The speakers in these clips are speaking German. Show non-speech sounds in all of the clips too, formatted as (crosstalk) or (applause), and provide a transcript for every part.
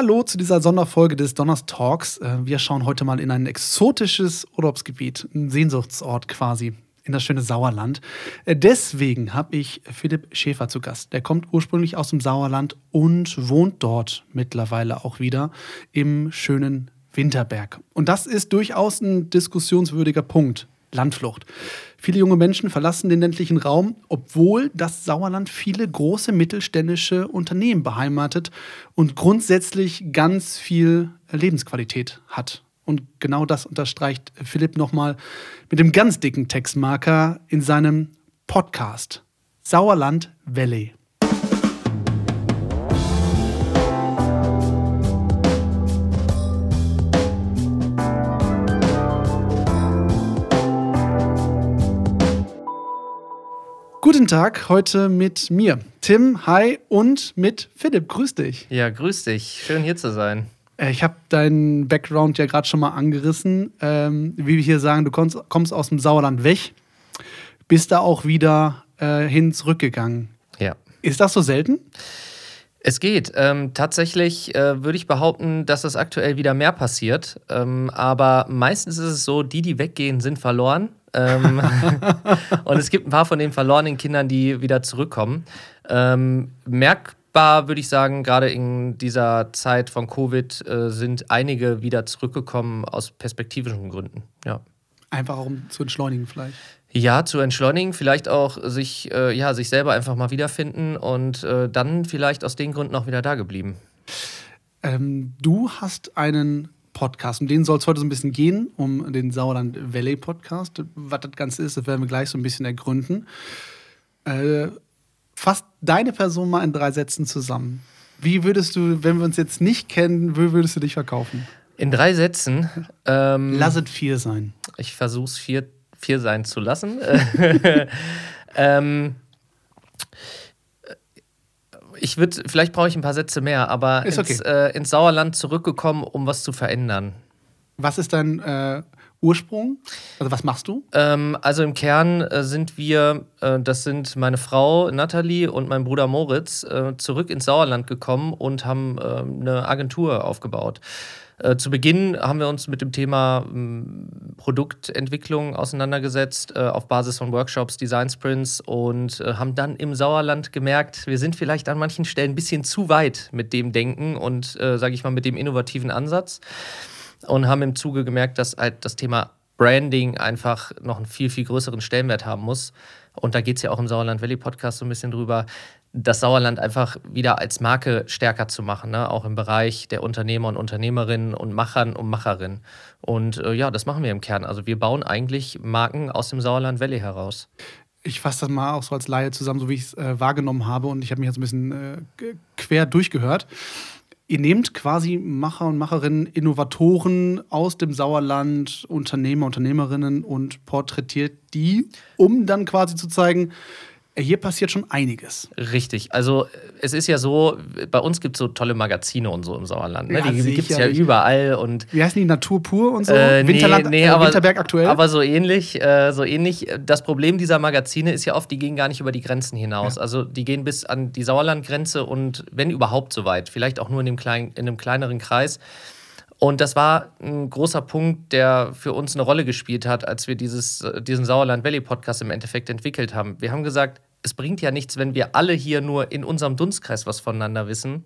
Hallo zu dieser Sonderfolge des Donners Talks. Äh, wir schauen heute mal in ein exotisches Urlaubsgebiet, ein Sehnsuchtsort quasi, in das schöne Sauerland. Äh, deswegen habe ich Philipp Schäfer zu Gast. Der kommt ursprünglich aus dem Sauerland und wohnt dort mittlerweile auch wieder im schönen Winterberg. Und das ist durchaus ein diskussionswürdiger Punkt. Landflucht. Viele junge Menschen verlassen den ländlichen Raum, obwohl das Sauerland viele große mittelständische Unternehmen beheimatet und grundsätzlich ganz viel Lebensqualität hat. Und genau das unterstreicht Philipp nochmal mit dem ganz dicken Textmarker in seinem Podcast Sauerland Valley. Guten Tag, heute mit mir, Tim, hi und mit Philipp. Grüß dich. Ja, grüß dich. Schön hier zu sein. Äh, ich habe deinen Background ja gerade schon mal angerissen. Ähm, wie wir hier sagen, du kommst, kommst, aus dem Sauerland weg, bist da auch wieder äh, hin zurückgegangen. Ja. Ist das so selten? Es geht. Ähm, tatsächlich äh, würde ich behaupten, dass es aktuell wieder mehr passiert. Ähm, aber meistens ist es so, die, die weggehen, sind verloren. Ähm, (laughs) (laughs) und es gibt ein paar von den verlorenen Kindern, die wieder zurückkommen. Ähm, merkbar würde ich sagen, gerade in dieser Zeit von Covid äh, sind einige wieder zurückgekommen aus perspektivischen Gründen. Ja. Einfach um zu entschleunigen vielleicht. Ja, zu entschleunigen, vielleicht auch sich, äh, ja, sich selber einfach mal wiederfinden und äh, dann vielleicht aus den Gründen auch wieder da geblieben. Ähm, du hast einen Podcast. Um den soll es heute so ein bisschen gehen, um den Sauerland Valley Podcast. Was das Ganze ist, das werden wir gleich so ein bisschen ergründen. Äh, fass deine Person mal in drei Sätzen zusammen. Wie würdest du, wenn wir uns jetzt nicht kennen, wie würdest du dich verkaufen? In drei Sätzen. Ähm, Lass es vier sein. Ich versuche es vier, vier sein zu lassen. (laughs) ähm, ich würde, vielleicht brauche ich ein paar Sätze mehr, aber ist ins, äh, ins, Sauerland zurückgekommen, um was zu verändern. Was ist dein äh, Ursprung? Also was machst du? Ähm, also im Kern äh, sind wir, äh, das sind meine Frau Nathalie und mein Bruder Moritz, äh, zurück ins Sauerland gekommen und haben ähm, eine Agentur aufgebaut. Äh, zu Beginn haben wir uns mit dem Thema ähm, Produktentwicklung auseinandergesetzt, äh, auf Basis von Workshops, Design Sprints und äh, haben dann im Sauerland gemerkt, wir sind vielleicht an manchen Stellen ein bisschen zu weit mit dem Denken und, äh, sage ich mal, mit dem innovativen Ansatz. Und haben im Zuge gemerkt, dass halt das Thema Branding einfach noch einen viel, viel größeren Stellenwert haben muss. Und da geht es ja auch im Sauerland Valley Podcast so ein bisschen drüber, das Sauerland einfach wieder als Marke stärker zu machen, ne? auch im Bereich der Unternehmer und Unternehmerinnen und Machern und Macherinnen. Und äh, ja, das machen wir im Kern. Also wir bauen eigentlich Marken aus dem Sauerland Valley heraus. Ich fasse das mal auch so als Laie zusammen, so wie ich es äh, wahrgenommen habe und ich habe mich jetzt ein bisschen äh, quer durchgehört. Ihr nehmt quasi Macher und Macherinnen, Innovatoren aus dem Sauerland, Unternehmer, Unternehmerinnen und porträtiert die, um dann quasi zu zeigen, hier passiert schon einiges. Richtig. Also es ist ja so, bei uns gibt es so tolle Magazine und so im Sauerland. Ne? Ja, die gibt es ja überall. Und, Wie heißen die? Natur pur und so? Äh, Winterland, nee, nee, äh, aber, Winterberg aktuell? Aber so ähnlich, äh, so ähnlich. Das Problem dieser Magazine ist ja oft, die gehen gar nicht über die Grenzen hinaus. Ja. Also die gehen bis an die Sauerlandgrenze und wenn überhaupt so weit, vielleicht auch nur in, dem klein, in einem kleineren Kreis. Und das war ein großer Punkt, der für uns eine Rolle gespielt hat, als wir dieses, diesen Sauerland Valley Podcast im Endeffekt entwickelt haben. Wir haben gesagt, es bringt ja nichts, wenn wir alle hier nur in unserem Dunstkreis was voneinander wissen.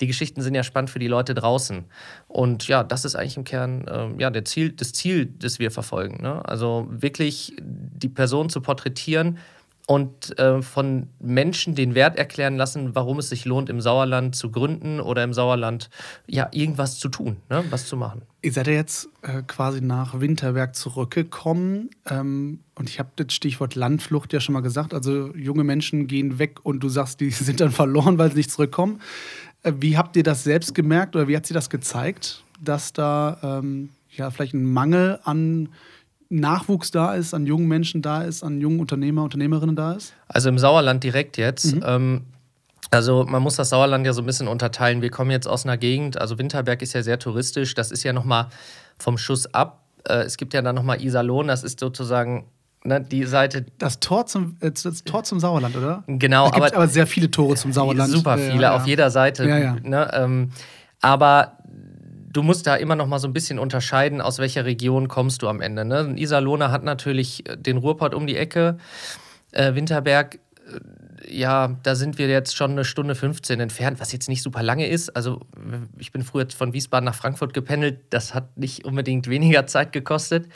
Die Geschichten sind ja spannend für die Leute draußen. Und ja, das ist eigentlich im Kern äh, ja, der Ziel, das Ziel, das wir verfolgen. Ne? Also wirklich die Person zu porträtieren, und äh, von Menschen den Wert erklären lassen, warum es sich lohnt, im Sauerland zu gründen oder im Sauerland ja irgendwas zu tun, ne? was zu machen. Ihr seid ja jetzt äh, quasi nach Winterberg zurückgekommen ähm, und ich habe das Stichwort Landflucht ja schon mal gesagt. Also junge Menschen gehen weg und du sagst, die (laughs) sind dann verloren, weil sie nicht zurückkommen. Äh, wie habt ihr das selbst gemerkt oder wie hat sie das gezeigt, dass da ähm, ja vielleicht ein Mangel an Nachwuchs da ist, an jungen Menschen da ist, an jungen Unternehmer, Unternehmerinnen da ist? Also im Sauerland direkt jetzt. Mhm. Ähm, also man muss das Sauerland ja so ein bisschen unterteilen. Wir kommen jetzt aus einer Gegend, also Winterberg ist ja sehr touristisch, das ist ja nochmal vom Schuss ab. Äh, es gibt ja dann nochmal Iserlohn, das ist sozusagen ne, die Seite. Das Tor zum, äh, das Tor zum Sauerland, oder? Genau. Es gibt aber, aber sehr viele Tore zum Sauerland. Super viele, ja, ja. auf jeder Seite. Ja, ne, ähm, Aber du musst da immer noch mal so ein bisschen unterscheiden, aus welcher Region kommst du am Ende. Ne? Iserlohner hat natürlich den Ruhrpott um die Ecke. Äh, Winterberg ja, da sind wir jetzt schon eine Stunde 15 entfernt, was jetzt nicht super lange ist. Also, ich bin früher von Wiesbaden nach Frankfurt gependelt. Das hat nicht unbedingt (laughs) weniger Zeit gekostet.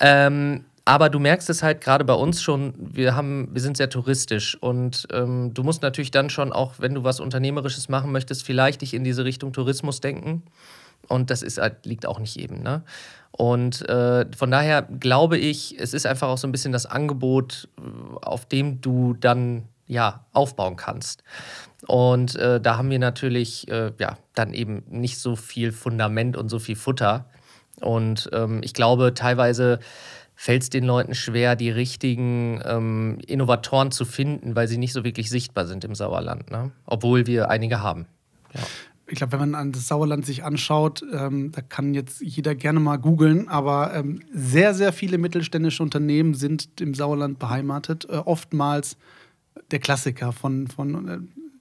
Ähm, aber du merkst es halt gerade bei uns schon, wir, haben, wir sind sehr touristisch und ähm, du musst natürlich dann schon auch, wenn du was Unternehmerisches machen möchtest, vielleicht dich in diese Richtung Tourismus denken. Und das ist halt, liegt auch nicht jedem. Ne? Und äh, von daher glaube ich, es ist einfach auch so ein bisschen das Angebot, auf dem du dann ja, aufbauen kannst. Und äh, da haben wir natürlich äh, ja, dann eben nicht so viel Fundament und so viel Futter. Und ähm, ich glaube, teilweise fällt es den Leuten schwer, die richtigen ähm, Innovatoren zu finden, weil sie nicht so wirklich sichtbar sind im Sauerland, ne? obwohl wir einige haben. Ja. Ich glaube, wenn man an das Sauerland sich anschaut, ähm, da kann jetzt jeder gerne mal googeln, aber ähm, sehr, sehr viele mittelständische Unternehmen sind im Sauerland beheimatet. Äh, oftmals der Klassiker von, von äh,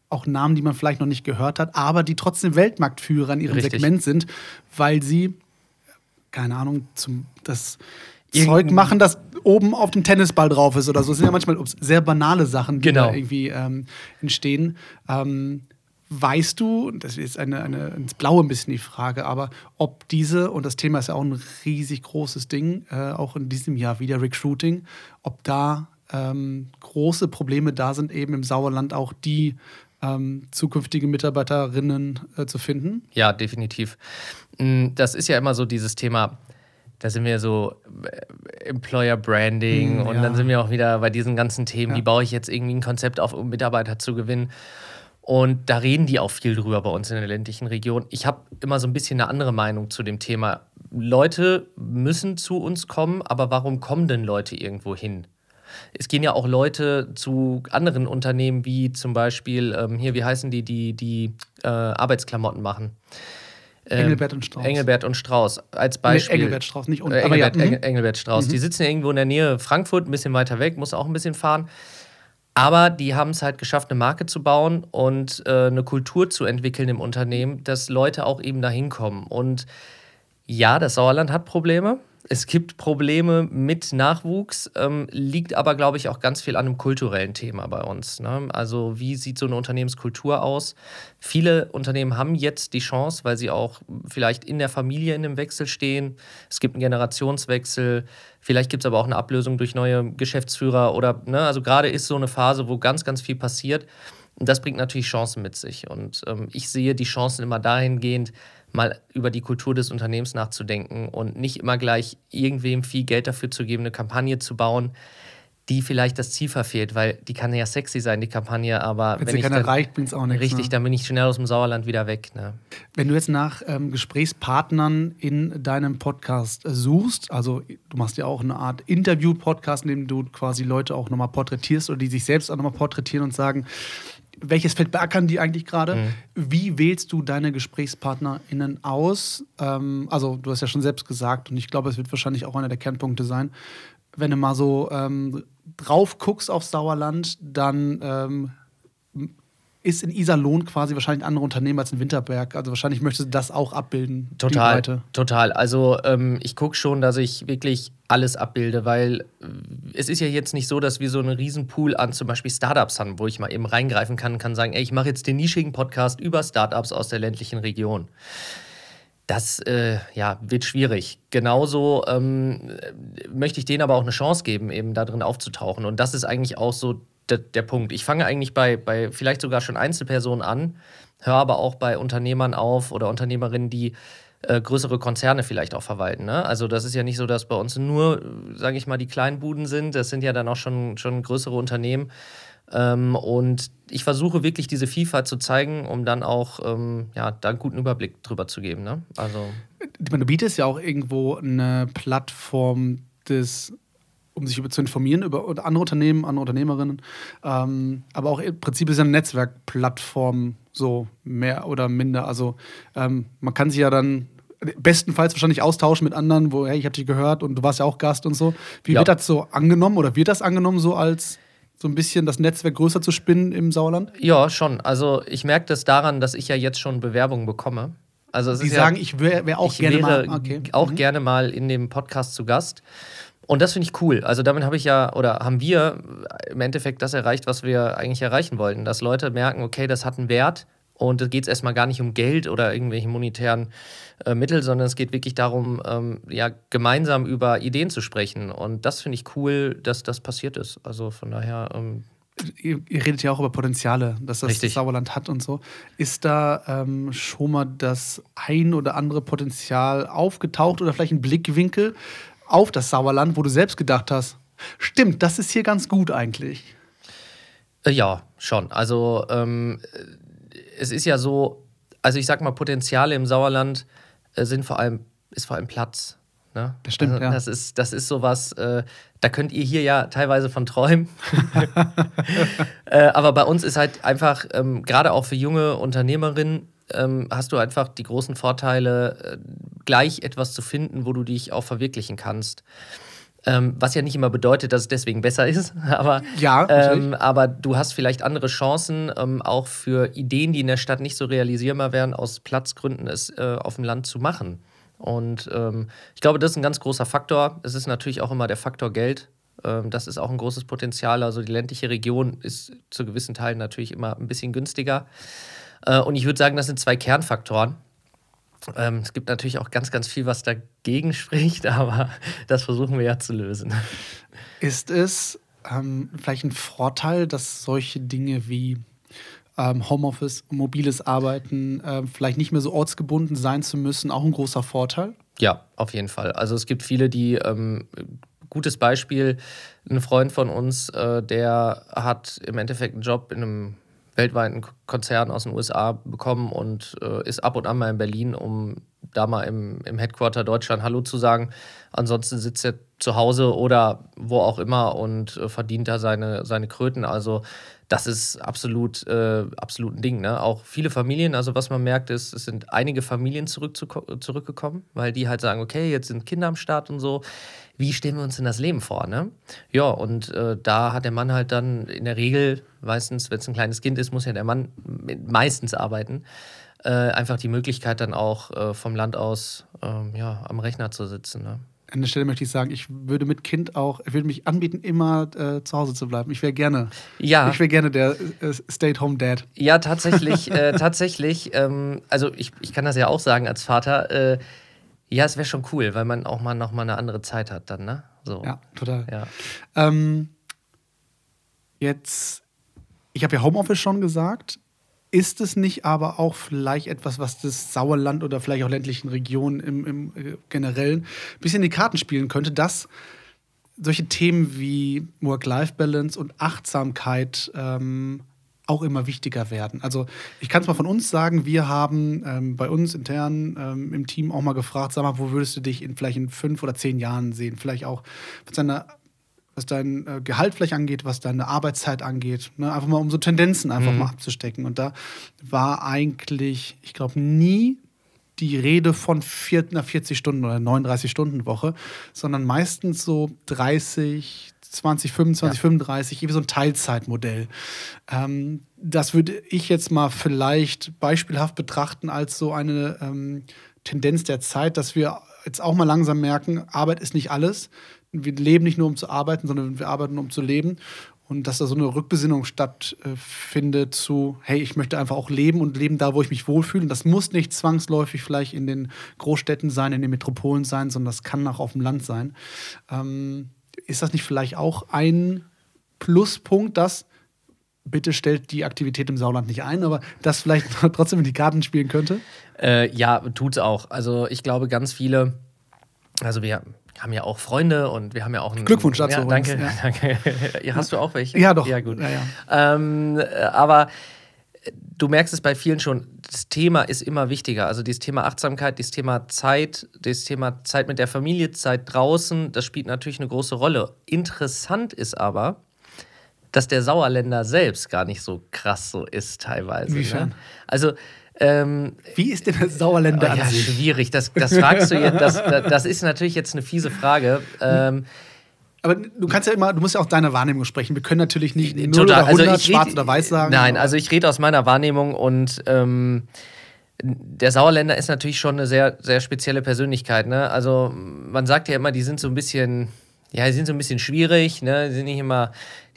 auch Namen, die man vielleicht noch nicht gehört hat, aber die trotzdem Weltmarktführer in ihrem Richtig. Segment sind, weil sie, keine Ahnung, zum, das Zeug machen, das oben auf dem Tennisball drauf ist oder so. Das sind ja manchmal ups, sehr banale Sachen, die genau. da irgendwie ähm, entstehen. Ähm, weißt du, das ist eine, eine, ins Blaue ein bisschen die Frage, aber ob diese, und das Thema ist ja auch ein riesig großes Ding, äh, auch in diesem Jahr wieder Recruiting, ob da ähm, große Probleme da sind, eben im Sauerland auch die ähm, zukünftige Mitarbeiterinnen äh, zu finden? Ja, definitiv. Mm, das ist ja immer so dieses Thema, da sind wir so äh, Employer Branding hm, und ja. dann sind wir auch wieder bei diesen ganzen Themen, ja. wie baue ich jetzt irgendwie ein Konzept auf, um Mitarbeiter zu gewinnen. Und da reden die auch viel drüber bei uns in der ländlichen Region. Ich habe immer so ein bisschen eine andere Meinung zu dem Thema. Leute müssen zu uns kommen, aber warum kommen denn Leute irgendwo hin? es gehen ja auch Leute zu anderen Unternehmen, wie zum Beispiel, ähm, hier, wie heißen die, die, die äh, Arbeitsklamotten machen. Ähm, Engelbert und Strauß. Engelbert und Strauß als Beispiel. Nee, Engelbert Strauß, nicht unten. Äh, Engelbert, ja, mhm. Engelbert Strauß. Mhm. Die sitzen irgendwo in der Nähe Frankfurt, ein bisschen weiter weg, muss auch ein bisschen fahren. Aber die haben es halt geschafft, eine Marke zu bauen und äh, eine Kultur zu entwickeln im Unternehmen, dass Leute auch eben dahin kommen. Und ja, das Sauerland hat Probleme es gibt Probleme mit Nachwuchs, ähm, liegt aber, glaube ich, auch ganz viel an einem kulturellen Thema bei uns. Ne? Also wie sieht so eine Unternehmenskultur aus? Viele Unternehmen haben jetzt die Chance, weil sie auch vielleicht in der Familie in einem Wechsel stehen. Es gibt einen Generationswechsel. Vielleicht gibt es aber auch eine Ablösung durch neue Geschäftsführer oder, ne? also gerade ist so eine Phase, wo ganz, ganz viel passiert. Und das bringt natürlich Chancen mit sich. Und ähm, ich sehe die Chancen immer dahingehend, mal über die Kultur des Unternehmens nachzudenken und nicht immer gleich irgendwem viel Geld dafür zu geben, eine Kampagne zu bauen, die vielleicht das Ziel verfehlt, weil die kann ja sexy sein, die Kampagne, aber wenn, wenn sie keiner erreicht, bringt es auch nichts. Richtig, ne? dann bin ich schnell aus dem Sauerland wieder weg. Ne? Wenn du jetzt nach ähm, Gesprächspartnern in deinem Podcast suchst, also du machst ja auch eine Art Interview-Podcast, in dem du quasi Leute auch nochmal porträtierst oder die sich selbst auch nochmal porträtieren und sagen, welches Feld beackern die eigentlich gerade? Mhm. Wie wählst du deine GesprächspartnerInnen aus? Ähm, also, du hast ja schon selbst gesagt, und ich glaube, es wird wahrscheinlich auch einer der Kernpunkte sein, wenn du mal so ähm, drauf guckst aufs Sauerland, dann ähm, ist in Iserlohn quasi wahrscheinlich ein anderer Unternehmen als in Winterberg. Also wahrscheinlich möchtest du das auch abbilden. Total, total. Also ähm, ich gucke schon, dass ich wirklich alles abbilde, weil äh, es ist ja jetzt nicht so, dass wir so einen riesen Pool an zum Beispiel Startups haben, wo ich mal eben reingreifen kann und kann sagen, ey, ich mache jetzt den nischigen Podcast über Startups aus der ländlichen Region. Das äh, ja, wird schwierig. Genauso ähm, möchte ich denen aber auch eine Chance geben, eben da drin aufzutauchen. Und das ist eigentlich auch so der, der Punkt. Ich fange eigentlich bei, bei vielleicht sogar schon Einzelpersonen an, höre aber auch bei Unternehmern auf oder Unternehmerinnen, die äh, größere Konzerne vielleicht auch verwalten. Ne? Also das ist ja nicht so, dass bei uns nur, sage ich mal, die kleinen Buden sind. Das sind ja dann auch schon, schon größere Unternehmen. Ähm, und ich versuche wirklich diese Vielfalt zu zeigen, um dann auch ähm, ja, da einen guten Überblick drüber zu geben. Ne? Also du bietest ja auch irgendwo eine Plattform des um sich über, zu informieren über andere Unternehmen, andere Unternehmerinnen. Ähm, aber auch im Prinzip ist ja eine Netzwerkplattform so mehr oder minder. Also ähm, man kann sich ja dann bestenfalls wahrscheinlich austauschen mit anderen, wo, hey, ich habe dich gehört und du warst ja auch Gast und so. Wie ja. wird das so angenommen oder wird das angenommen so als so ein bisschen das Netzwerk größer zu spinnen im Sauerland? Ja, schon. Also ich merke das daran, dass ich ja jetzt schon Bewerbungen bekomme. Also Die sagen, ja, ich wäre wär auch ich gerne wäre mal. Okay. auch Mhm. gerne mal in dem Podcast zu Gast. Und das finde ich cool. Also damit habe ich ja, oder haben wir im Endeffekt das erreicht, was wir eigentlich erreichen wollten. Dass Leute merken, okay, das hat einen Wert. Und da geht es erstmal gar nicht um Geld oder irgendwelche monetären äh, Mittel, sondern es geht wirklich darum, ähm, ja, gemeinsam über Ideen zu sprechen. Und das finde ich cool, dass das passiert ist. Also von daher, ähm, Ihr, ihr redet ja auch über Potenziale, dass das Richtig. Sauerland hat und so. Ist da ähm, schon mal das ein oder andere Potenzial aufgetaucht oder vielleicht ein Blickwinkel auf das Sauerland, wo du selbst gedacht hast, stimmt, das ist hier ganz gut eigentlich? Äh, Ja, schon. Also ähm, äh, es ist ja so, also ich sag mal, Potenziale im Sauerland äh, sind vor allem, ist vor allem Platz. Ne? Das stimmt, also, ja. Das ist, das ist sowas, äh, da könnt ihr hier ja teilweise von träumen. (laughs) (laughs) äh, aber bei uns ist halt einfach, ähm, gerade auch für junge Unternehmerinnen, ähm, hast du einfach die großen Vorteile, äh, gleich etwas zu finden, wo du dich auch verwirklichen kannst. Ähm, was ja nicht immer bedeutet, dass es deswegen besser ist, (laughs) aber, Ja, ähm, aber du hast vielleicht andere Chancen, ähm, auch für Ideen, die in der Stadt nicht so realisierbar wären, aus Platzgründen es äh, auf dem Land zu machen. Und ähm, ich glaube, das ist ein ganz großer Faktor. Es ist natürlich auch immer der Faktor Geld. Ähm, das ist auch ein großes Potenzial. Also die ländliche Region ist zu gewissen Teilen natürlich immer ein bisschen günstiger. Äh, und ich würde sagen, das sind zwei Kernfaktoren. Ähm, es gibt natürlich auch ganz, ganz viel, was dagegen (laughs) spricht, aber das versuchen wir ja zu lösen. Ist es ähm, vielleicht ein Vorteil, dass solche Dinge wie ähm, Homeoffice, mobiles Arbeiten ähm, vielleicht nicht mehr so ortsgebunden sein zu müssen, auch ein großer Vorteil? Ja, auf jeden Fall. Also es gibt viele, die, ähm, gutes Beispiel, ein Freund von uns, äh, der hat im Endeffekt einen Job in einem weltweiten Konzern aus den USA bekommen und äh, ist ab und an mal in Berlin, um da mal im, im Headquarter Deutschland Hallo zu sagen. Ansonsten sitzt er zu Hause oder wo auch immer und äh, verdient da seine, seine Kröten. Also das ist absolut, äh, absolut ein Ding. Ne? Auch viele Familien, also was man merkt, ist, es sind einige Familien zurückzuko- zurückgekommen, weil die halt sagen, okay, jetzt sind Kinder am Start und so. Wie stellen wir uns denn das Leben vor? Ne? Ja, und äh, da hat der Mann halt dann in der Regel, meistens, wenn es ein kleines Kind ist, muss ja der Mann meistens arbeiten, äh, einfach die Möglichkeit dann auch äh, vom Land aus ähm, ja, am Rechner zu sitzen. Ne? An der Stelle möchte ich sagen, ich würde mit Kind auch, ich würde mich anbieten, immer äh, zu Hause zu bleiben. Ich wäre gerne, Ja. ich wäre gerne der äh, Stay-at-home-Dad. Ja, tatsächlich, äh, (laughs) tatsächlich. Ähm, also ich, ich kann das ja auch sagen als Vater. Äh, ja, es wäre schon cool, weil man auch mal noch mal eine andere Zeit hat dann, ne? So. Ja, total. Ja. Ähm, jetzt, ich habe ja Homeoffice schon gesagt. Ist es nicht aber auch vielleicht etwas, was das Sauerland oder vielleicht auch ländlichen Regionen im, im äh, Generellen ein bisschen in die Karten spielen könnte, dass solche Themen wie Work-Life-Balance und Achtsamkeit ähm, auch immer wichtiger werden. Also ich kann es mal von uns sagen, wir haben ähm, bei uns intern ähm, im Team auch mal gefragt, sag mal, wo würdest du dich in vielleicht in fünf oder zehn Jahren sehen? Vielleicht auch, was deine was dein äh, Gehalt vielleicht angeht, was deine Arbeitszeit angeht. Ne? Einfach mal um so Tendenzen einfach Mhm. mal abzustecken. Und da war eigentlich, ich glaube, nie die Rede von vier, einer 40 Stunden oder 39 Stunden Woche, sondern meistens so 30, 20, 25, Ja. 35, irgendwie so ein Teilzeitmodell. Ähm, das würde ich jetzt mal vielleicht beispielhaft betrachten als so eine ähm, Tendenz der Zeit, dass wir jetzt auch mal langsam merken, Arbeit ist nicht alles. Wir leben nicht nur, um zu arbeiten, sondern wir arbeiten, um zu leben. Und dass da so eine Rückbesinnung stattfindet zu, hey, ich möchte einfach auch leben und leben da, wo ich mich wohlfühle. Und das muss nicht zwangsläufig vielleicht in den Großstädten sein, in den Metropolen sein, sondern das kann auch auf dem Land sein. Ähm, ist das nicht vielleicht auch ein Pluspunkt, dass, bitte stellt die Aktivität im Sauerland nicht ein, aber das vielleicht (laughs) trotzdem in die Karten spielen könnte? Äh, ja, tut's auch. Also ich glaube, ganz viele, also wir haben ja auch Freunde und wir haben ja auch einen. Glückwunsch dazu Ja, danke, ja. danke. (laughs) Hast du auch welche? Ja, doch. Ja, gut. Ja, ja. Ähm, äh, aber du merkst es bei vielen schon, das Thema ist immer wichtiger. Also dieses Thema Achtsamkeit, dieses Thema Zeit, das Thema Zeit mit der Familie, Zeit draußen, das spielt natürlich eine große Rolle. Interessant ist aber, dass der Sauerländer selbst gar nicht so krass so ist teilweise. Inwiefern? Ne? Also ähm, Wie ist denn der Sauerländer Oh, an ja, sich? schwierig. Das, das fragst du jetzt. Das, das ist natürlich jetzt eine fiese Frage. Ähm, Aber du kannst ja immer, du musst ja auch deine Wahrnehmung sprechen. Wir können natürlich nicht 0 Total. oder 100 Also schwarz red- oder weiß sagen. Nein, aber- also ich rede aus meiner Wahrnehmung und ähm, der Sauerländer ist natürlich schon eine sehr, sehr spezielle Persönlichkeit. Ne? Also man sagt ja immer, die sind so ein bisschen, ja, die sind so ein bisschen schwierig, ne? Die sind nicht immer,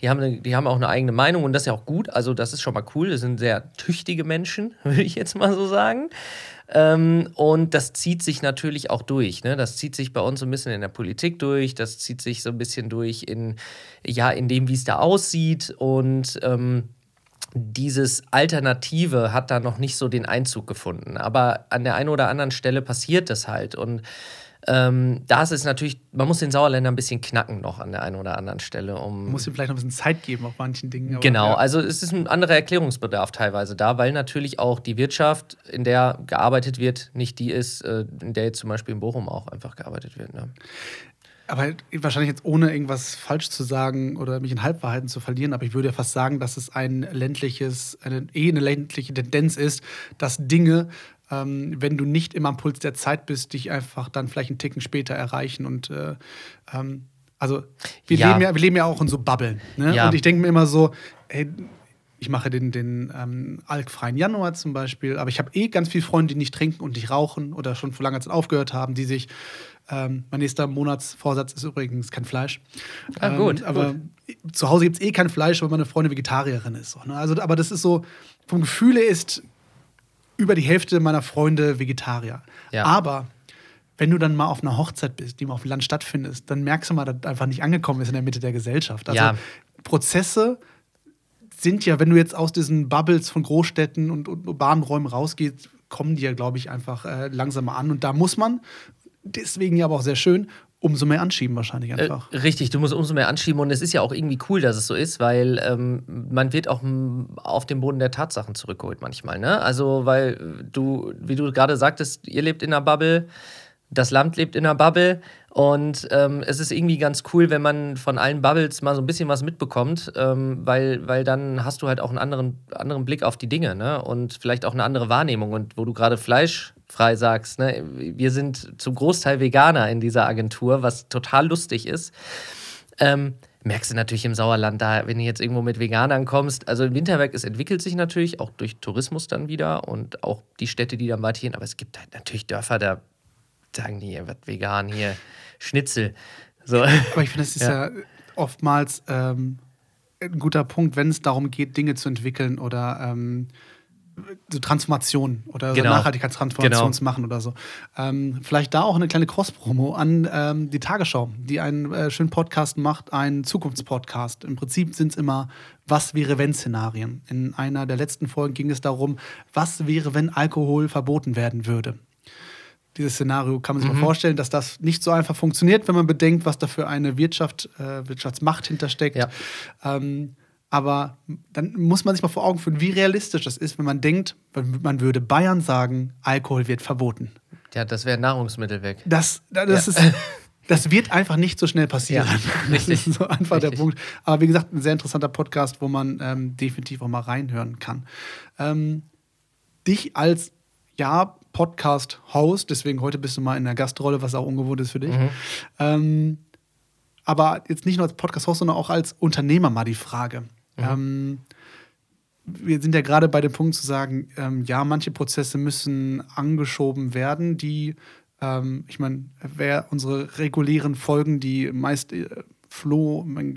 die haben, eine, die haben auch eine eigene Meinung und das ist ja auch gut. Also das ist schon mal cool. Das sind sehr tüchtige Menschen, (laughs) würde ich jetzt mal so sagen. Ähm, und das zieht sich natürlich auch durch. Ne? Das zieht sich bei uns so ein bisschen in der Politik durch, das zieht sich so ein bisschen durch in, ja, in dem, wie es da aussieht. Und ähm, dieses Alternative hat da noch nicht so den Einzug gefunden. Aber an der einen oder anderen Stelle passiert das halt. Und ähm, das ist natürlich, man muss den Sauerländer ein bisschen knacken noch an der einen oder anderen Stelle, um. Man muss ihm vielleicht noch ein bisschen Zeit geben auf manchen Dingen. Genau, ja. also es ist ein anderer Erklärungsbedarf teilweise da, weil natürlich auch die Wirtschaft, in der gearbeitet wird, nicht die ist, äh, in der jetzt zum Beispiel in Bochum auch einfach gearbeitet wird. Ne? Aber wahrscheinlich jetzt ohne irgendwas falsch zu sagen oder mich in Halbwahrheiten zu verlieren, aber ich würde ja fast sagen, dass es ein ländliches, eine, eh eine ländliche Tendenz ist, dass Dinge, ähm, wenn du nicht immer am Puls der Zeit bist, dich einfach dann vielleicht einen Ticken später erreichen. Und äh, ähm, also wir, Ja. leben ja, wir leben ja auch in so Bubbeln. Ne? Ja. Und ich denke mir immer so, ey, ich mache den, den ähm, alkfreien Januar zum Beispiel, aber ich habe eh ganz viele Freunde, die nicht trinken und nicht rauchen oder schon vor langer Zeit aufgehört haben, die sich, ähm, mein nächster Monatsvorsatz ist übrigens kein Fleisch. Ah, gut, Ähm, aber zu Hause gibt es eh kein Fleisch, weil meine Freundin Vegetarierin ist. So, ne? also, aber das ist so, vom Gefühle ist über die Hälfte meiner Freunde Vegetarier. Ja. Aber wenn du dann mal auf einer Hochzeit bist, die mal auf dem Land stattfindet, dann merkst du mal, dass das einfach nicht angekommen ist in der Mitte der Gesellschaft. Also Ja. Prozesse sind ja, wenn du jetzt aus diesen Bubbles von Großstädten und, und urbanen Räumen rausgehst, kommen die ja, glaube ich, einfach äh, langsamer an. Und da muss man, deswegen ja aber auch sehr schön, umso mehr anschieben wahrscheinlich Äh, einfach. richtig, du musst umso mehr anschieben und es ist ja auch irgendwie cool, dass es so ist, weil ähm, man wird auch auf den Boden der Tatsachen zurückgeholt manchmal. Ne? Also, weil äh, du, wie du gerade sagtest, ihr lebt in einer Bubble, das Land lebt in einer Bubble und ähm, es ist irgendwie ganz cool, wenn man von allen Bubbles mal so ein bisschen was mitbekommt, ähm, weil, weil dann hast du halt auch einen anderen, anderen Blick auf die Dinge ne? und vielleicht auch eine andere Wahrnehmung. Und wo du gerade fleischfrei sagst, ne? wir sind zum Großteil Veganer in dieser Agentur, was total lustig ist. Ähm, merkst du natürlich im Sauerland da, wenn du jetzt irgendwo mit Veganern kommst. Also im Winterberg, es entwickelt sich natürlich auch durch Tourismus dann wieder und auch die Städte, die dann weitergehen. Aber es gibt halt natürlich Dörfer, da sagen die, was vegan hier, Schnitzel. So. Aber ich finde, das ist ja, Ja. oftmals ähm, ein guter Punkt, wenn es darum geht, Dinge zu entwickeln oder ähm, so Transformation oder so Genau. Nachhaltigkeitstransformation Genau. zu machen oder so. Ähm, vielleicht da auch eine kleine Cross-Promo an ähm, die Tagesschau, die einen äh, schönen Podcast macht, einen Zukunftspodcast. Im Prinzip sind es immer Was wäre wenn Szenarien. In einer der letzten Folgen ging es darum, was wäre, wenn Alkohol verboten werden würde dieses Szenario kann man sich mal vorstellen, dass das nicht so einfach funktioniert, wenn man bedenkt, was da für eine Wirtschaft, äh, Wirtschaftsmacht hintersteckt. Ja. Ähm, aber dann muss man sich mal vor Augen führen, wie realistisch das ist, wenn man denkt, man würde Bayern sagen, Alkohol wird verboten. Ja, das wäre Nahrungsmittel weg. Das, das, Ja. ist, das wird einfach nicht so schnell passieren. Ja, das richtig. ist so einfach der Richtig. Punkt. Aber wie gesagt, ein sehr interessanter Podcast, wo man ähm, definitiv auch mal reinhören kann. Ähm, dich als ja, Podcast-Host, deswegen heute bist du mal in der Gastrolle, was auch ungewohnt ist für dich. Mhm. Ähm, aber jetzt nicht nur als Podcast-Host, sondern auch als Unternehmer mal die Frage. Mhm. Ähm, wir sind ja gerade bei dem Punkt zu sagen, ähm, ja, manche Prozesse müssen angeschoben werden, die, ähm, ich meine, wer unsere regulären Folgen, die meist äh, Flo, mein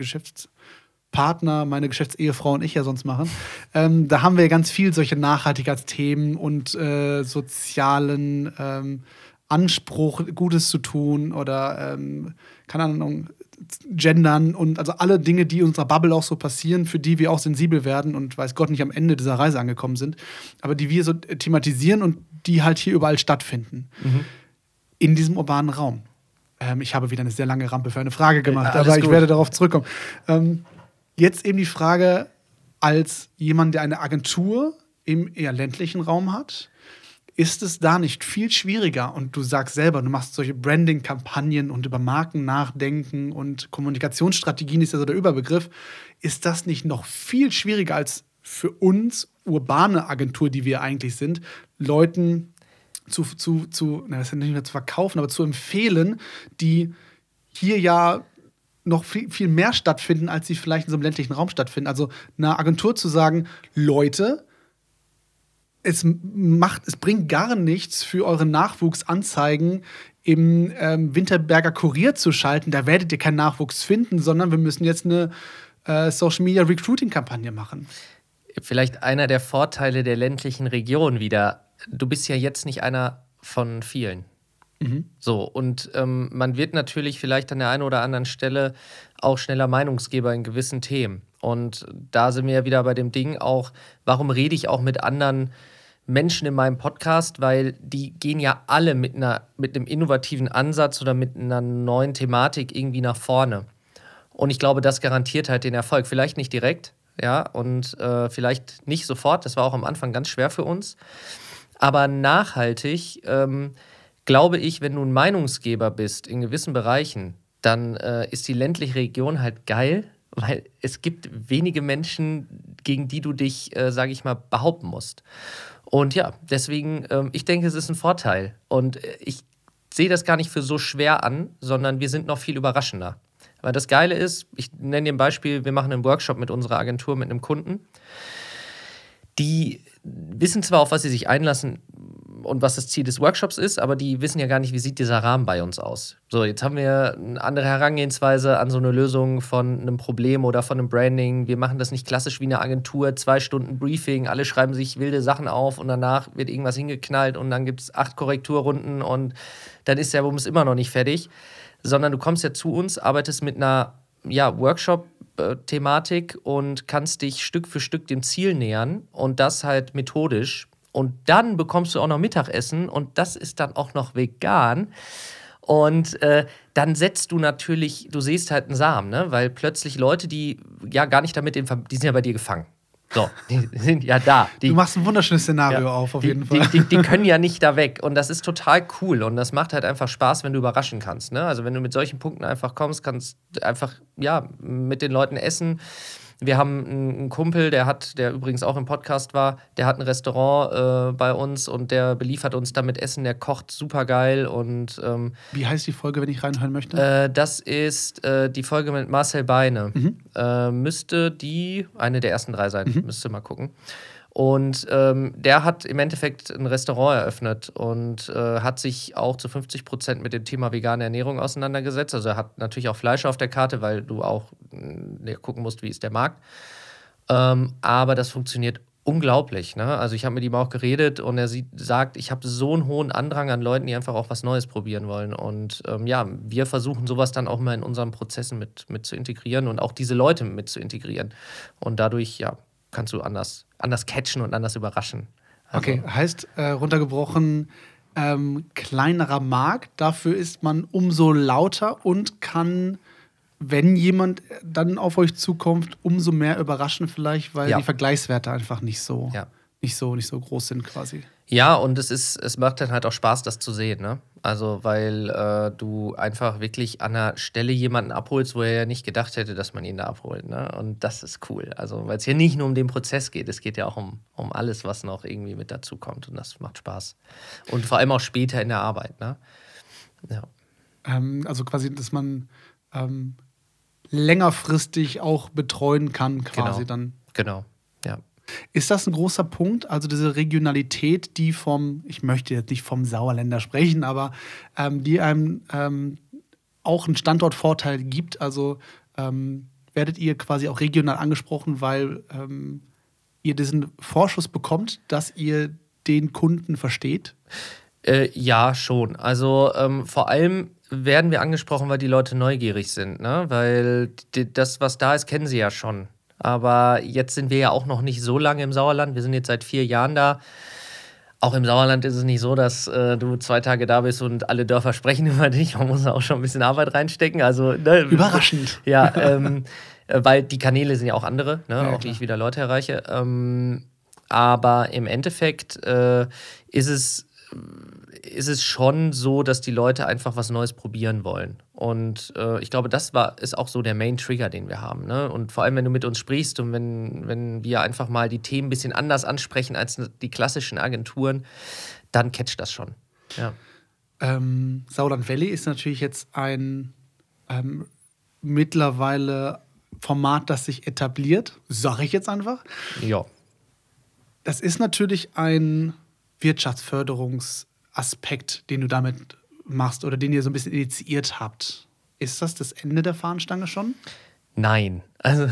Geschäftspartner, meine Geschäftsehefrau und ich ja sonst machen, ähm, da haben wir ganz viel solche Nachhaltigkeitsthemen und äh, sozialen ähm, Anspruch, Gutes zu tun oder, ähm, keine Ahnung, gendern und also alle Dinge, die in unserer Bubble auch so passieren, für die wir auch sensibel werden und weiß Gott nicht am Ende dieser Reise angekommen sind, aber die wir so thematisieren und die halt hier überall stattfinden. In diesem urbanen Raum. Ähm, ich habe wieder eine sehr lange Rampe für eine Frage gemacht, alles aber ich gut. werde darauf zurückkommen. Ähm, jetzt eben die Frage, als jemand, der eine Agentur im eher ländlichen Raum hat, ist es da nicht viel schwieriger? Und du sagst selber, du machst solche Branding-Kampagnen und über Marken nachdenken und Kommunikationsstrategien ist ja so der Überbegriff. Ist das nicht noch viel schwieriger als für uns, urbane Agentur, die wir eigentlich sind, Leuten zu, zu, zu na, das ist nicht mehr zu verkaufen, aber zu empfehlen, die hier ja noch viel, viel mehr stattfinden, als sie vielleicht in so einem ländlichen Raum stattfinden. Also einer Agentur zu sagen, Leute, es macht, es bringt gar nichts für eure Nachwuchsanzeigen im ähm, Winterberger Kurier zu schalten. Da werdet ihr keinen Nachwuchs finden, sondern wir müssen jetzt eine äh, Social Media Recruiting Kampagne machen. Vielleicht einer der Vorteile der ländlichen Region wieder. Du bist ja jetzt nicht einer von vielen. Mhm. So, und ähm, man wird natürlich vielleicht an der einen oder anderen Stelle auch schneller Meinungsgeber in gewissen Themen. Und da sind wir ja wieder bei dem Ding auch, warum rede ich auch mit anderen Menschen in meinem Podcast, weil die gehen ja alle mit, einer, mit einem innovativen Ansatz oder mit einer neuen Thematik irgendwie nach vorne. Und ich glaube, das garantiert halt den Erfolg. Vielleicht nicht direkt, ja, und äh, vielleicht nicht sofort. Das war auch am Anfang ganz schwer für uns. Aber nachhaltig ähm, glaube ich, wenn du ein Meinungsgeber bist in gewissen Bereichen, dann äh, ist die ländliche Region halt geil, (laughs) weil es gibt wenige Menschen, gegen die du dich, äh, sage ich mal, behaupten musst. Und ja, deswegen, ähm, ich denke, es ist ein Vorteil. Und äh, ich sehe das gar nicht für so schwer an, sondern wir sind noch viel überraschender. Weil das Geile ist, ich nenne dir ein Beispiel, wir machen einen Workshop mit unserer Agentur, mit einem Kunden. Die wissen zwar, auf was sie sich einlassen, und was das Ziel des Workshops ist, aber die wissen ja gar nicht, wie sieht dieser Rahmen bei uns aus. So, jetzt haben wir eine andere Herangehensweise an so eine Lösung von einem Problem oder von einem Branding. Wir machen das nicht klassisch wie eine Agentur, zwei Stunden Briefing, alle schreiben sich wilde Sachen auf und danach wird irgendwas hingeknallt und dann gibt es acht Korrekturrunden und dann ist der Bums immer noch nicht fertig. Sondern du kommst ja zu uns, arbeitest mit einer ja, Workshop-Thematik und kannst dich Stück für Stück dem Ziel nähern und das halt methodisch und dann bekommst du auch noch Mittagessen und das ist dann auch noch vegan. Und äh, dann setzt du natürlich, du siehst halt einen Samen, ne? weil plötzlich Leute, die ja gar nicht damit, die sind ja bei dir gefangen. So, die (laughs) sind ja da. Die, du machst ein wunderschönes Szenario ja, auf, auf die, jeden Fall. Die, die, die, (laughs) können ja nicht da weg. Und das ist total cool. Und das macht halt einfach Spaß, wenn du überraschen kannst. Ne? Also, wenn du mit solchen Punkten einfach kommst, kannst du einfach ja, mit den Leuten essen. Wir haben einen Kumpel, der hat, der übrigens auch im Podcast war, der hat ein Restaurant äh, bei uns und der beliefert uns damit Essen, der kocht super geil und ähm, Wie heißt die Folge, wenn ich reinhören möchte? Äh, das ist äh, die Folge mit Marcel Beine. Mhm. Äh, müsste die, eine der ersten drei sein, mhm. müsste mal gucken. Und ähm, der hat im Endeffekt ein Restaurant eröffnet und äh, hat sich auch zu 50 Prozent mit dem Thema vegane Ernährung auseinandergesetzt. Also er hat natürlich auch Fleisch auf der Karte, weil du auch äh, gucken musst, wie ist der Markt. Ähm, aber das funktioniert unglaublich. Ne? Also ich habe mit ihm auch geredet und er sieht, sagt, ich habe so einen hohen Andrang an Leuten, die einfach auch was Neues probieren wollen. Und ähm, ja, wir versuchen sowas dann auch mal in unseren Prozessen mit, mit zu integrieren und auch diese Leute mit zu integrieren. Und dadurch, ja, kannst du anders, anders catchen und anders überraschen. Also, okay, heißt äh, runtergebrochen, ähm, kleinerer Markt, dafür ist man umso lauter und kann, wenn jemand dann auf euch zukommt, umso mehr überraschen vielleicht, weil ja. die Vergleichswerte einfach nicht so, ja. Nicht so, nicht so groß sind quasi. Ja, und es ist, es macht dann halt auch Spaß, das zu sehen, ne? Also, weil äh, du einfach wirklich an einer Stelle jemanden abholst, wo er ja nicht gedacht hätte, dass man ihn da abholt. Ne? Und das ist cool. Also, weil es hier nicht nur um den Prozess geht, es geht ja auch um, um alles, was noch irgendwie mit dazu kommt. Und das macht Spaß. Und vor allem auch später in der Arbeit. Ne? Ja. Ähm, also quasi, dass man ähm, längerfristig auch betreuen kann, quasi genau. dann. Genau. Ist das ein großer Punkt? Also diese Regionalität, die vom, ich möchte jetzt nicht vom Sauerländer sprechen, aber ähm, die einem ähm, auch einen Standortvorteil gibt. Also ähm, werdet ihr quasi auch regional angesprochen, weil ähm, ihr diesen Vorschuss bekommt, dass ihr den Kunden versteht? Äh, ja, schon. Also ähm, vor allem werden wir angesprochen, weil die Leute neugierig sind, ne? Weil das, was da ist, kennen sie ja schon. Aber jetzt sind wir ja auch noch nicht so lange im Sauerland. Wir sind jetzt seit vier Jahren da. Auch im Sauerland ist es nicht so, dass äh, du zwei Tage da bist und alle Dörfer sprechen (laughs) über dich. Man muss auch schon ein bisschen Arbeit reinstecken. Also, ne, Überraschend. (laughs) Ja, ähm, äh, weil die Kanäle sind ja auch andere, ne, ja, auch wie ich wieder Leute erreiche. Ähm, aber im Endeffekt äh, ist es ist es schon so, dass die Leute einfach was Neues probieren wollen. Und äh, ich glaube, das war, ist auch so der Main-Trigger, den wir haben. Ne? Und vor allem, wenn du mit uns sprichst und wenn, wenn wir einfach mal die Themen ein bisschen anders ansprechen als die klassischen Agenturen, dann catcht das schon. Ja. Ähm, Sauerland Valley ist natürlich jetzt ein ähm, mittlerweile Format, das sich etabliert, sage ich jetzt einfach. Ja. Das ist natürlich ein Wirtschaftsförderungsaspekt, den du damit machst oder den ihr so ein bisschen initiiert habt. Ist das das Ende der Fahnenstange schon? Nein. Also.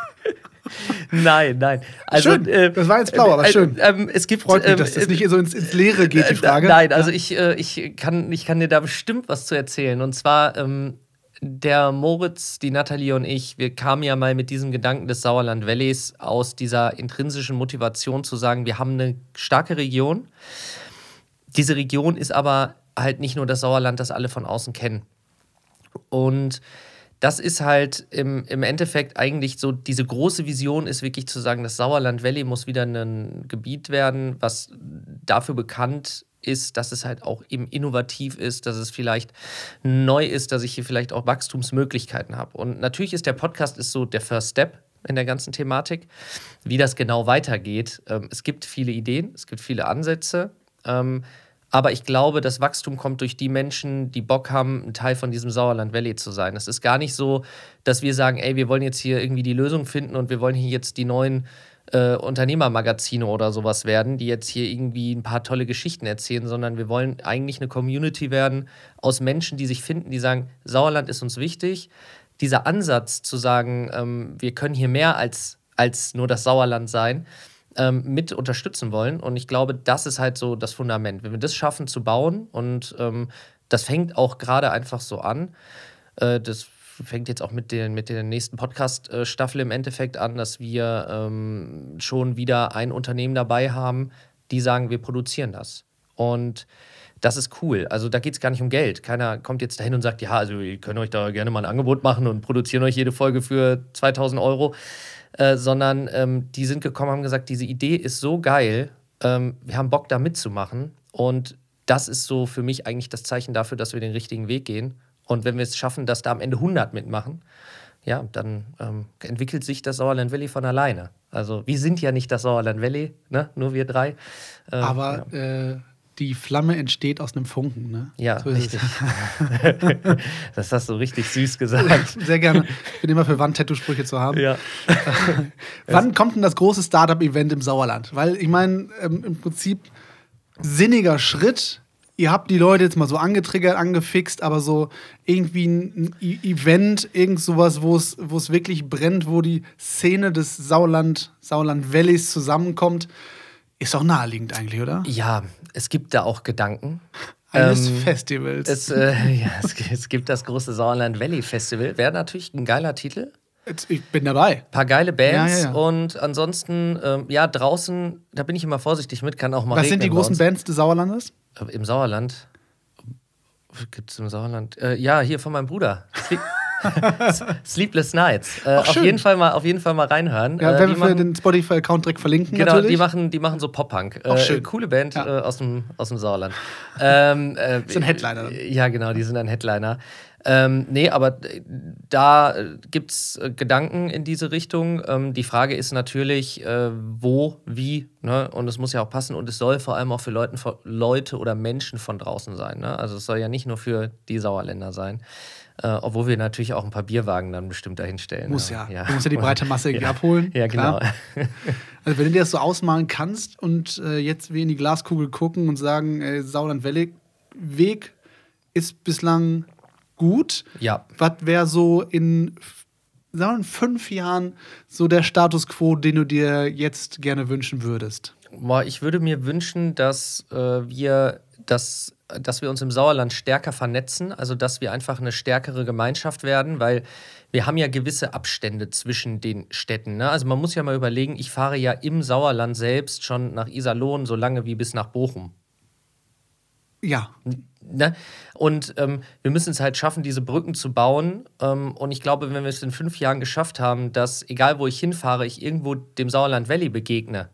(laughs) nein, nein. Also, schön. Äh, das war jetzt blau, aber äh, schön. Äh, es gibt, Freut mich, dass das nicht so ins, ins Leere geht, die Frage. Nein, also ich, äh, ich, kann, ich kann dir da bestimmt was zu erzählen. Und zwar, ähm, der Moritz, die Nathalie und ich, wir kamen ja mal mit diesem Gedanken des Sauerland Valleys aus dieser intrinsischen Motivation zu sagen, wir haben eine starke Region. Diese Region ist aber halt nicht nur das Sauerland, das alle von außen kennen. Und das ist halt im, im Endeffekt eigentlich so, diese große Vision ist wirklich zu sagen, das Sauerland Valley muss wieder ein Gebiet werden, was dafür bekannt ist, dass es halt auch eben innovativ ist, dass es vielleicht neu ist, dass ich hier vielleicht auch Wachstumsmöglichkeiten habe. Und natürlich ist der Podcast ist so der First Step in der ganzen Thematik, wie das genau weitergeht. Ähm, es gibt viele Ideen, es gibt viele Ansätze. Aber ich glaube, das Wachstum kommt durch die Menschen, die Bock haben, ein Teil von diesem Sauerland Valley zu sein. Es ist gar nicht so, dass wir sagen, ey, wir wollen jetzt hier irgendwie die Lösung finden und wir wollen hier jetzt die neuen äh, Unternehmermagazine oder sowas werden, die jetzt hier irgendwie ein paar tolle Geschichten erzählen, sondern wir wollen eigentlich eine Community werden aus Menschen, die sich finden, die sagen, Sauerland ist uns wichtig. Dieser Ansatz zu sagen, ähm, wir können hier mehr als, als nur das Sauerland sein, ähm, mit unterstützen wollen. Und ich glaube, das ist halt so das Fundament. Wenn wir das schaffen zu bauen und ähm, das fängt auch gerade einfach so an, äh, das fängt jetzt auch mit, den, mit der nächsten Podcast-Staffel im Endeffekt an, dass wir ähm, schon wieder ein Unternehmen dabei haben, die sagen, wir produzieren das. Und das ist cool. Also da geht es gar nicht um Geld. Keiner kommt jetzt dahin und sagt, ja, also ihr könnt euch da gerne mal ein Angebot machen und produzieren euch jede Folge für 2000 Euro. Äh, sondern ähm, die sind gekommen, haben gesagt, diese Idee ist so geil, ähm, wir haben Bock da mitzumachen und das ist so für mich eigentlich das Zeichen dafür, dass wir den richtigen Weg gehen. Und wenn wir es schaffen, dass da am Ende 100 mitmachen, ja, dann ähm, entwickelt sich das Sauerland Valley von alleine. Also wir sind ja nicht das Sauerland Valley, ne? nur wir drei. Äh, Aber ja. äh, die Flamme entsteht aus einem Funken, ne? Ja, so richtig. (laughs) das hast du richtig süß gesagt. Sehr gerne. Ich bin immer für Wandtattoo-Sprüche zu haben. Ja. (laughs) Wann kommt denn das große Startup-Event im Sauerland? Weil ich meine, ähm, im Prinzip sinniger Schritt. Ihr habt die Leute jetzt mal so angetriggert, angefixt, aber so irgendwie ein e Event, irgend sowas, wo es wirklich brennt, wo die Szene des Sauerland, Sauerland Valleys zusammenkommt, ist doch naheliegend eigentlich, oder? Ja, es gibt da auch Gedanken. Eines ähm, Festivals. Es, äh, (laughs) ja, es, es, gibt das große Sauerland Valley Festival. Wäre natürlich ein geiler Titel. Ich bin dabei. Ein paar geile Bands ja, ja, ja. und ansonsten, ähm, ja, draußen, da bin ich immer vorsichtig mit, kann auch mal Was sind die großen Bands des Sauerlandes? Äh, Im Sauerland? Gibt es im Sauerland? Äh, ja, hier von meinem Bruder. (laughs) (laughs) Sleepless Nights. Äh, auf, jeden Fall mal, auf jeden Fall mal reinhören. Ja, äh, werden wir den Spotify-Account direkt verlinken. Genau, natürlich. die machen, die machen so Pop-Punk. Äh, coole Band ja. äh, aus, dem, aus dem Sauerland. ähm, äh, (laughs) sind Headliner. Ja, genau, die sind ein Headliner. Ähm, nee, aber da gibt es äh, Gedanken in diese Richtung. Ähm, die Frage ist natürlich, äh, wo, wie, ne? und es muss ja auch passen und es soll vor allem auch für Leuten, Leute oder Menschen von draußen sein. Ne? Also es soll ja nicht nur für die Sauerländer sein. Äh, obwohl wir natürlich auch ein paar Bierwagen dann bestimmt dahinstellen. Muss ja. ja. Du musst ja die breite Masse irgendwie (laughs) ja. abholen. Ja, genau. (laughs) Also wenn du dir das so ausmalen kannst und äh, jetzt wir in die Glaskugel gucken und sagen, äh, Sauerland Valley Weg ist bislang gut. Ja. Was wäre so in sagen wir, in fünf Jahren so der Status quo, den du dir jetzt gerne wünschen würdest? Ich würde mir wünschen, dass äh, wir das dass wir uns im Sauerland stärker vernetzen, also dass wir einfach eine stärkere Gemeinschaft werden, weil wir haben ja gewisse Abstände zwischen den Städten. Ne? Also man muss ja mal überlegen, ich fahre ja im Sauerland selbst schon nach Iserlohn so lange wie bis nach Bochum. Ja. Ne? Und ähm, wir müssen es halt schaffen, diese Brücken zu bauen. Ähm, und ich glaube, wenn wir es in fünf Jahren geschafft haben, dass egal wo ich hinfahre, ich irgendwo dem Sauerland Valley begegne,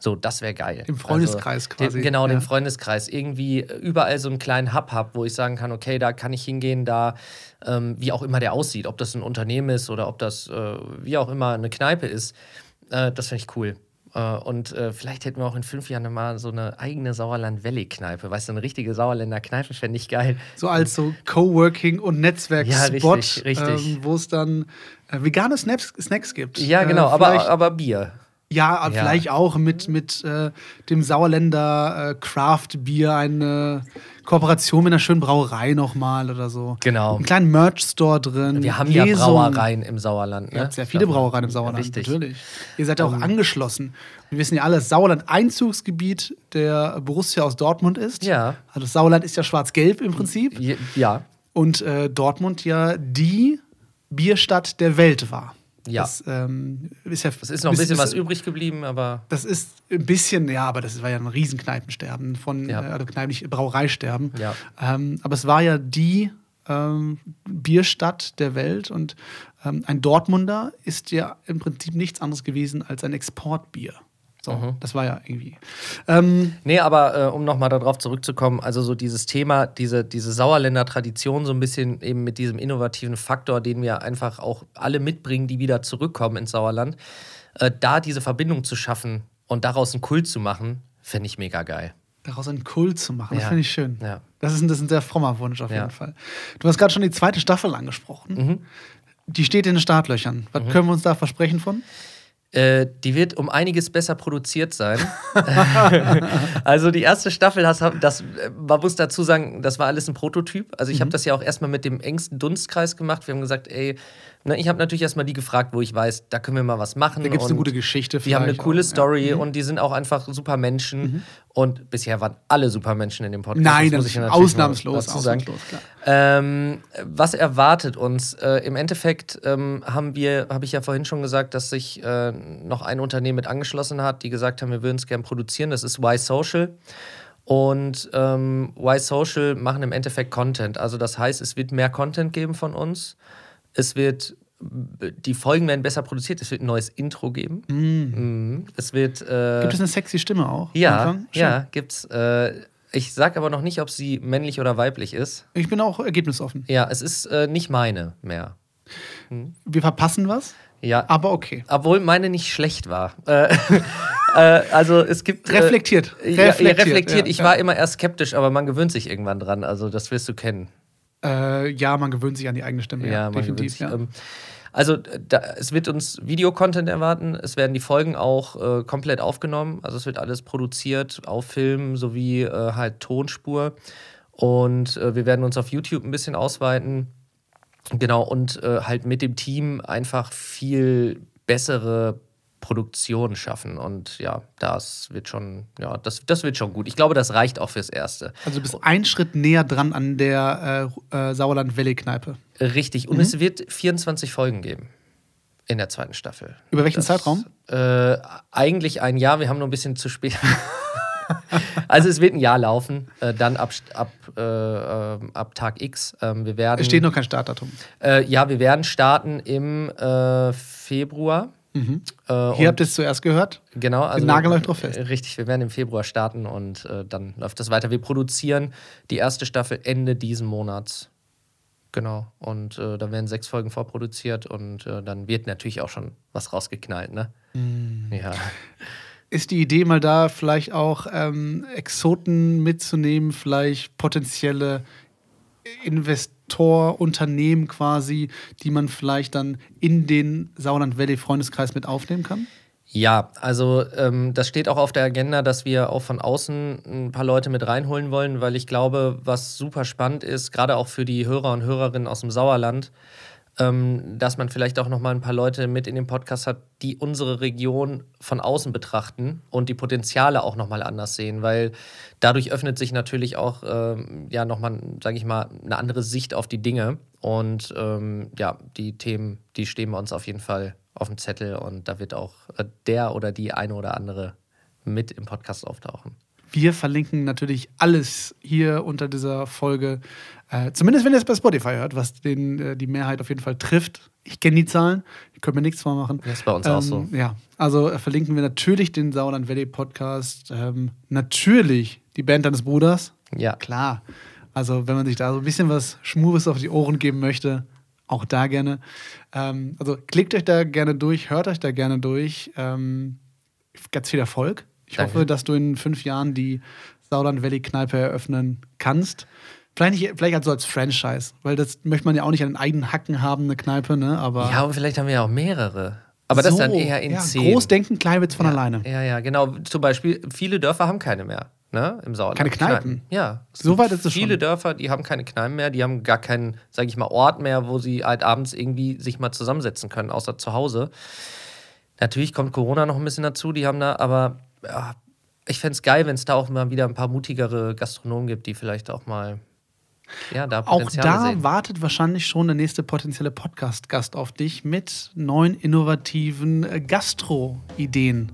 so, das wäre geil. Im Freundeskreis also, quasi. Den, genau, ja. den Freundeskreis. Irgendwie überall so einen kleinen Hub habe, wo ich sagen kann, okay, da kann ich hingehen, da, ähm, wie auch immer der aussieht, ob das ein Unternehmen ist oder ob das, äh, wie auch immer, eine Kneipe ist. Äh, das finde ich cool. Äh, und äh, vielleicht hätten wir auch in fünf Jahren mal so eine eigene Sauerland Valley-Kneipe. Weißt du, eine richtige Sauerländer Kneipe fände ich geil. So als so Coworking- und Netzwerk-Spot, Ja, richtig, richtig. ähm, wo es dann äh, vegane Snacks, Snacks gibt. Ja, Äh, genau, aber, aber Bier. Ja, Ja. vielleicht auch mit, mit äh, dem Sauerländer äh, Craft Bier eine Kooperation mit einer schönen Brauerei nochmal oder so. Genau. Einen kleinen Merch-Store drin. Wir haben ja Lesungen. Brauereien im Sauerland. Ne? habt sehr viele Brauereien im Sauerland, Richtig. Ähm. natürlich. Ihr seid ja auch angeschlossen. Wir wissen ja alle, dass Sauerland Einzugsgebiet der Borussia aus Dortmund ist. Ja. Also das Sauerland ist ja schwarz-gelb im Prinzip. Ja, Und äh, Dortmund ja die Bierstadt der Welt war. Ja. Das ähm, ist ja. es ist noch ein bisschen was übrig geblieben, aber Das ist ein bisschen, ja, aber das war ja ein Riesenkneipensterben von, Ja. äh, also Kneipen, Brauereisterben. Ja. Ähm, aber es war ja die ähm, Bierstadt der Welt und ähm, ein Dortmunder ist ja im Prinzip nichts anderes gewesen als ein Exportbier. So, Mhm. das war ja irgendwie. Ähm, Nee, aber äh, um nochmal darauf zurückzukommen, also so dieses Thema, diese, diese Sauerländer Tradition, so ein bisschen eben mit diesem innovativen Faktor, den wir einfach auch alle mitbringen, die wieder zurückkommen ins Sauerland, äh, da diese Verbindung zu schaffen und daraus einen Kult zu machen, fände ich mega geil. daraus einen Kult zu machen, das Ja. finde ich schön. Ja. Das, ist ein, das ist ein sehr frommer Wunsch auf Ja. jeden Fall. Du hast gerade schon die zweite Staffel angesprochen. Mhm. Die steht in den Startlöchern. Was können wir uns da versprechen von? Äh, die wird um einiges besser produziert sein. (laughs) also die erste Staffel, das, das, man muss dazu sagen, das war alles ein Prototyp. Also ich habe das ja auch erstmal mit dem engsten Dunstkreis gemacht. Wir haben gesagt, ey, ne, ich habe natürlich erstmal die gefragt, wo ich weiß, da können wir mal was machen. Da gibt es eine gute Geschichte. Die haben eine coole auch, ja. Mhm. Story und die sind auch einfach super Menschen. Und bisher waren alle super Menschen in dem Podcast. Nein, das das muss ich natürlich ausnahmslos. ausnahmslos klar. Ähm, was erwartet uns? Äh, Im Endeffekt ähm, haben wir, habe ich ja vorhin schon gesagt, dass sich äh, noch ein Unternehmen mit angeschlossen hat, die gesagt haben, wir würden es gern produzieren. Das ist Y Social. Und ähm, Y Social machen im Endeffekt Content. Also das heißt, es wird mehr Content geben von uns. Es wird die Folgen werden besser produziert. Es wird ein neues Intro geben. Mhm. Es wird äh, Gibt es eine sexy Stimme auch? ja, ja, gibt's. Äh, ich sag aber noch nicht, ob sie männlich oder weiblich ist. Ich bin auch ergebnisoffen. Ja, es ist äh, nicht meine mehr. Wir verpassen was, Ja, aber okay. obwohl meine nicht schlecht war. Äh, (laughs) äh, also es gibt. Äh, Reflektiert. Ja, reflektiert. Reflektiert, ja, ich ja. war immer erst skeptisch, aber man gewöhnt sich irgendwann dran. Also das wirst du kennen. Äh, ja, man gewöhnt sich an die eigene Stimme. Ja, gewöhnt definitiv. sich. Ja. Ähm, also da, es wird uns Videocontent erwarten. Es werden die Folgen auch äh, komplett aufgenommen. Also es wird alles produziert auf Film sowie äh, halt Tonspur. Und äh, wir werden uns auf YouTube ein bisschen ausweiten. Genau, und äh, halt mit dem Team einfach viel bessere Produktion schaffen. Und ja, das wird schon, ja, das, das wird schon gut. Ich glaube, das reicht auch fürs Erste. Also du bist einen Schritt näher dran an der äh, äh, Sauerland-Valley-Kneipe. Richtig. Und es wird 24 Folgen geben in der zweiten Staffel. Über welchen Das, Zeitraum? Äh, eigentlich ein Jahr, wir haben nur ein bisschen zu spät. (laughs) also es wird ein Jahr laufen, äh, dann ab, ab, äh, ähm, ab Tag X. Ähm, wir werden, Es steht noch kein Startdatum. äh, ja, wir werden starten im äh, Februar. Äh, Hier habt ihr es zuerst gehört. Genau, also nageln euch drauf fest. Richtig, wir werden im Februar starten und äh, dann läuft das weiter. Wir produzieren die erste Staffel Ende diesen Monats. Genau. Und äh, da werden sechs Folgen vorproduziert und äh, dann wird natürlich auch schon was rausgeknallt, ne? Mm. Ja. Ist die Idee mal da, vielleicht auch ähm, Exoten mitzunehmen, vielleicht potenzielle Investorunternehmen quasi, die man vielleicht dann in den Sauerland Valley Freundeskreis mit aufnehmen kann? Ja, also ähm, das steht auch auf der Agenda, dass wir auch von außen ein paar Leute mit reinholen wollen, weil ich glaube, was super spannend ist, gerade auch für die Hörer und Hörerinnen aus dem Sauerland, ähm, dass man vielleicht auch noch mal ein paar Leute mit in dem Podcast hat, die unsere Region von außen betrachten und die Potenziale auch noch mal anders sehen, weil dadurch öffnet sich natürlich auch ähm, ja noch mal, sage ich mal, eine andere Sicht auf die Dinge und ähm, ja, die Themen, die stehen bei uns auf jeden Fall auf dem Zettel und da wird auch äh, der oder die eine oder andere mit im Podcast auftauchen. Wir verlinken natürlich alles hier unter dieser Folge. Äh, zumindest wenn ihr es bei Spotify hört, was den, äh, die Mehrheit auf jeden Fall trifft. Ich kenne die Zahlen, ich könnte mir nichts vormachen. Das ist bei uns auch so. Ja, also äh, verlinken wir natürlich den Sauerland Valley Podcast. Ähm, natürlich die Band deines Bruders. Ja, Klar. Also, wenn man sich da so ein bisschen was Schmures auf die Ohren geben möchte, auch da gerne. Ähm, also, klickt euch da gerne durch, hört euch da gerne durch. Ähm, ganz viel Erfolg. Ich Danke. hoffe, dass du in fünf Jahren die Sauerland Valley Kneipe eröffnen kannst. Vielleicht, nicht, vielleicht also als Franchise, weil das möchte man ja auch nicht an den eigenen Hacken haben, eine Kneipe, ne? Aber Ja, aber vielleicht haben wir ja auch mehrere. Aber das so, dann eher in ja, zehn. Groß denken, klein wird's von ja, alleine. Ja, ja, genau. Zum Beispiel, viele Dörfer haben keine mehr, ne? Im Sauerland. Keine Kneipen? Ja. Es So weit ist es Viele schon. Dörfer, die haben keine Kneipen mehr, die haben gar keinen, sag ich mal, Ort mehr, wo sie halt abends irgendwie sich mal zusammensetzen können, außer zu Hause. Natürlich kommt Corona noch ein bisschen dazu, die haben da, aber ja, ich fände es geil, wenn es da auch mal wieder ein paar mutigere Gastronomen gibt, die vielleicht auch mal ja, da Auch da sehen. wartet wahrscheinlich schon der nächste potenzielle Podcast-Gast auf dich mit neuen innovativen äh, Gastro-Ideen.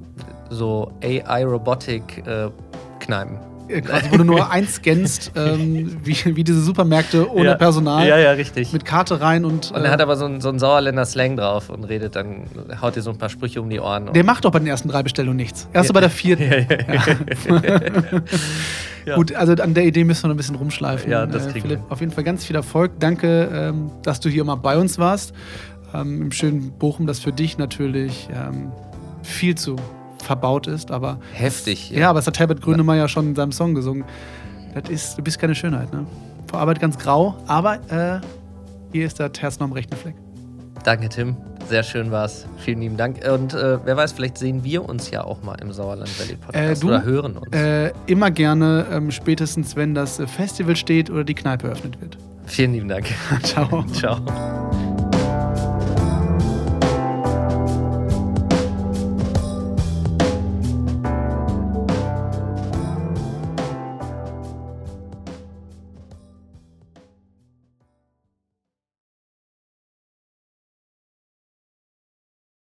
So AI-Robotik-Kneipen. Äh, quasi, wo du nur (laughs) eins scannst, ähm, wie, wie diese Supermärkte ohne ja. Personal. Ja, ja, richtig. Mit Karte rein und. und er hat aber so einen, so einen Sauerländer Slang drauf und redet dann, haut dir so ein paar Sprüche um die Ohren. der macht doch bei den ersten drei Bestellungen nichts. Erst Ja. bei der vierten. (laughs) ja, ja, (laughs) Ja. Gut, also an der Idee müssen wir noch ein bisschen rumschleifen. Ja, das äh, kriegen Philipp, wir. auf jeden Fall ganz viel Erfolg. Danke, ähm, dass du hier mal bei uns warst. Ähm, Im schönen Bochum, das für dich natürlich ähm, viel zu verbaut ist, aber Heftig. ja, aber es hat Herbert Grönemeyer schon in seinem Song gesungen. Das ist, du bist keine Schönheit, ne? Vor Arbeit ganz grau, aber äh, hier ist das Herz noch am rechten Fleck. Danke, Tim. Sehr schön war's. Vielen lieben Dank. Und äh, wer weiß, vielleicht sehen wir uns ja auch mal im Sauerland Valley Podcast Äh, du? oder hören uns. Äh, immer gerne, ähm, spätestens wenn das äh, Festival steht oder die Kneipe eröffnet wird. Vielen lieben Dank. (laughs) Ciao. (laughs) Ciao.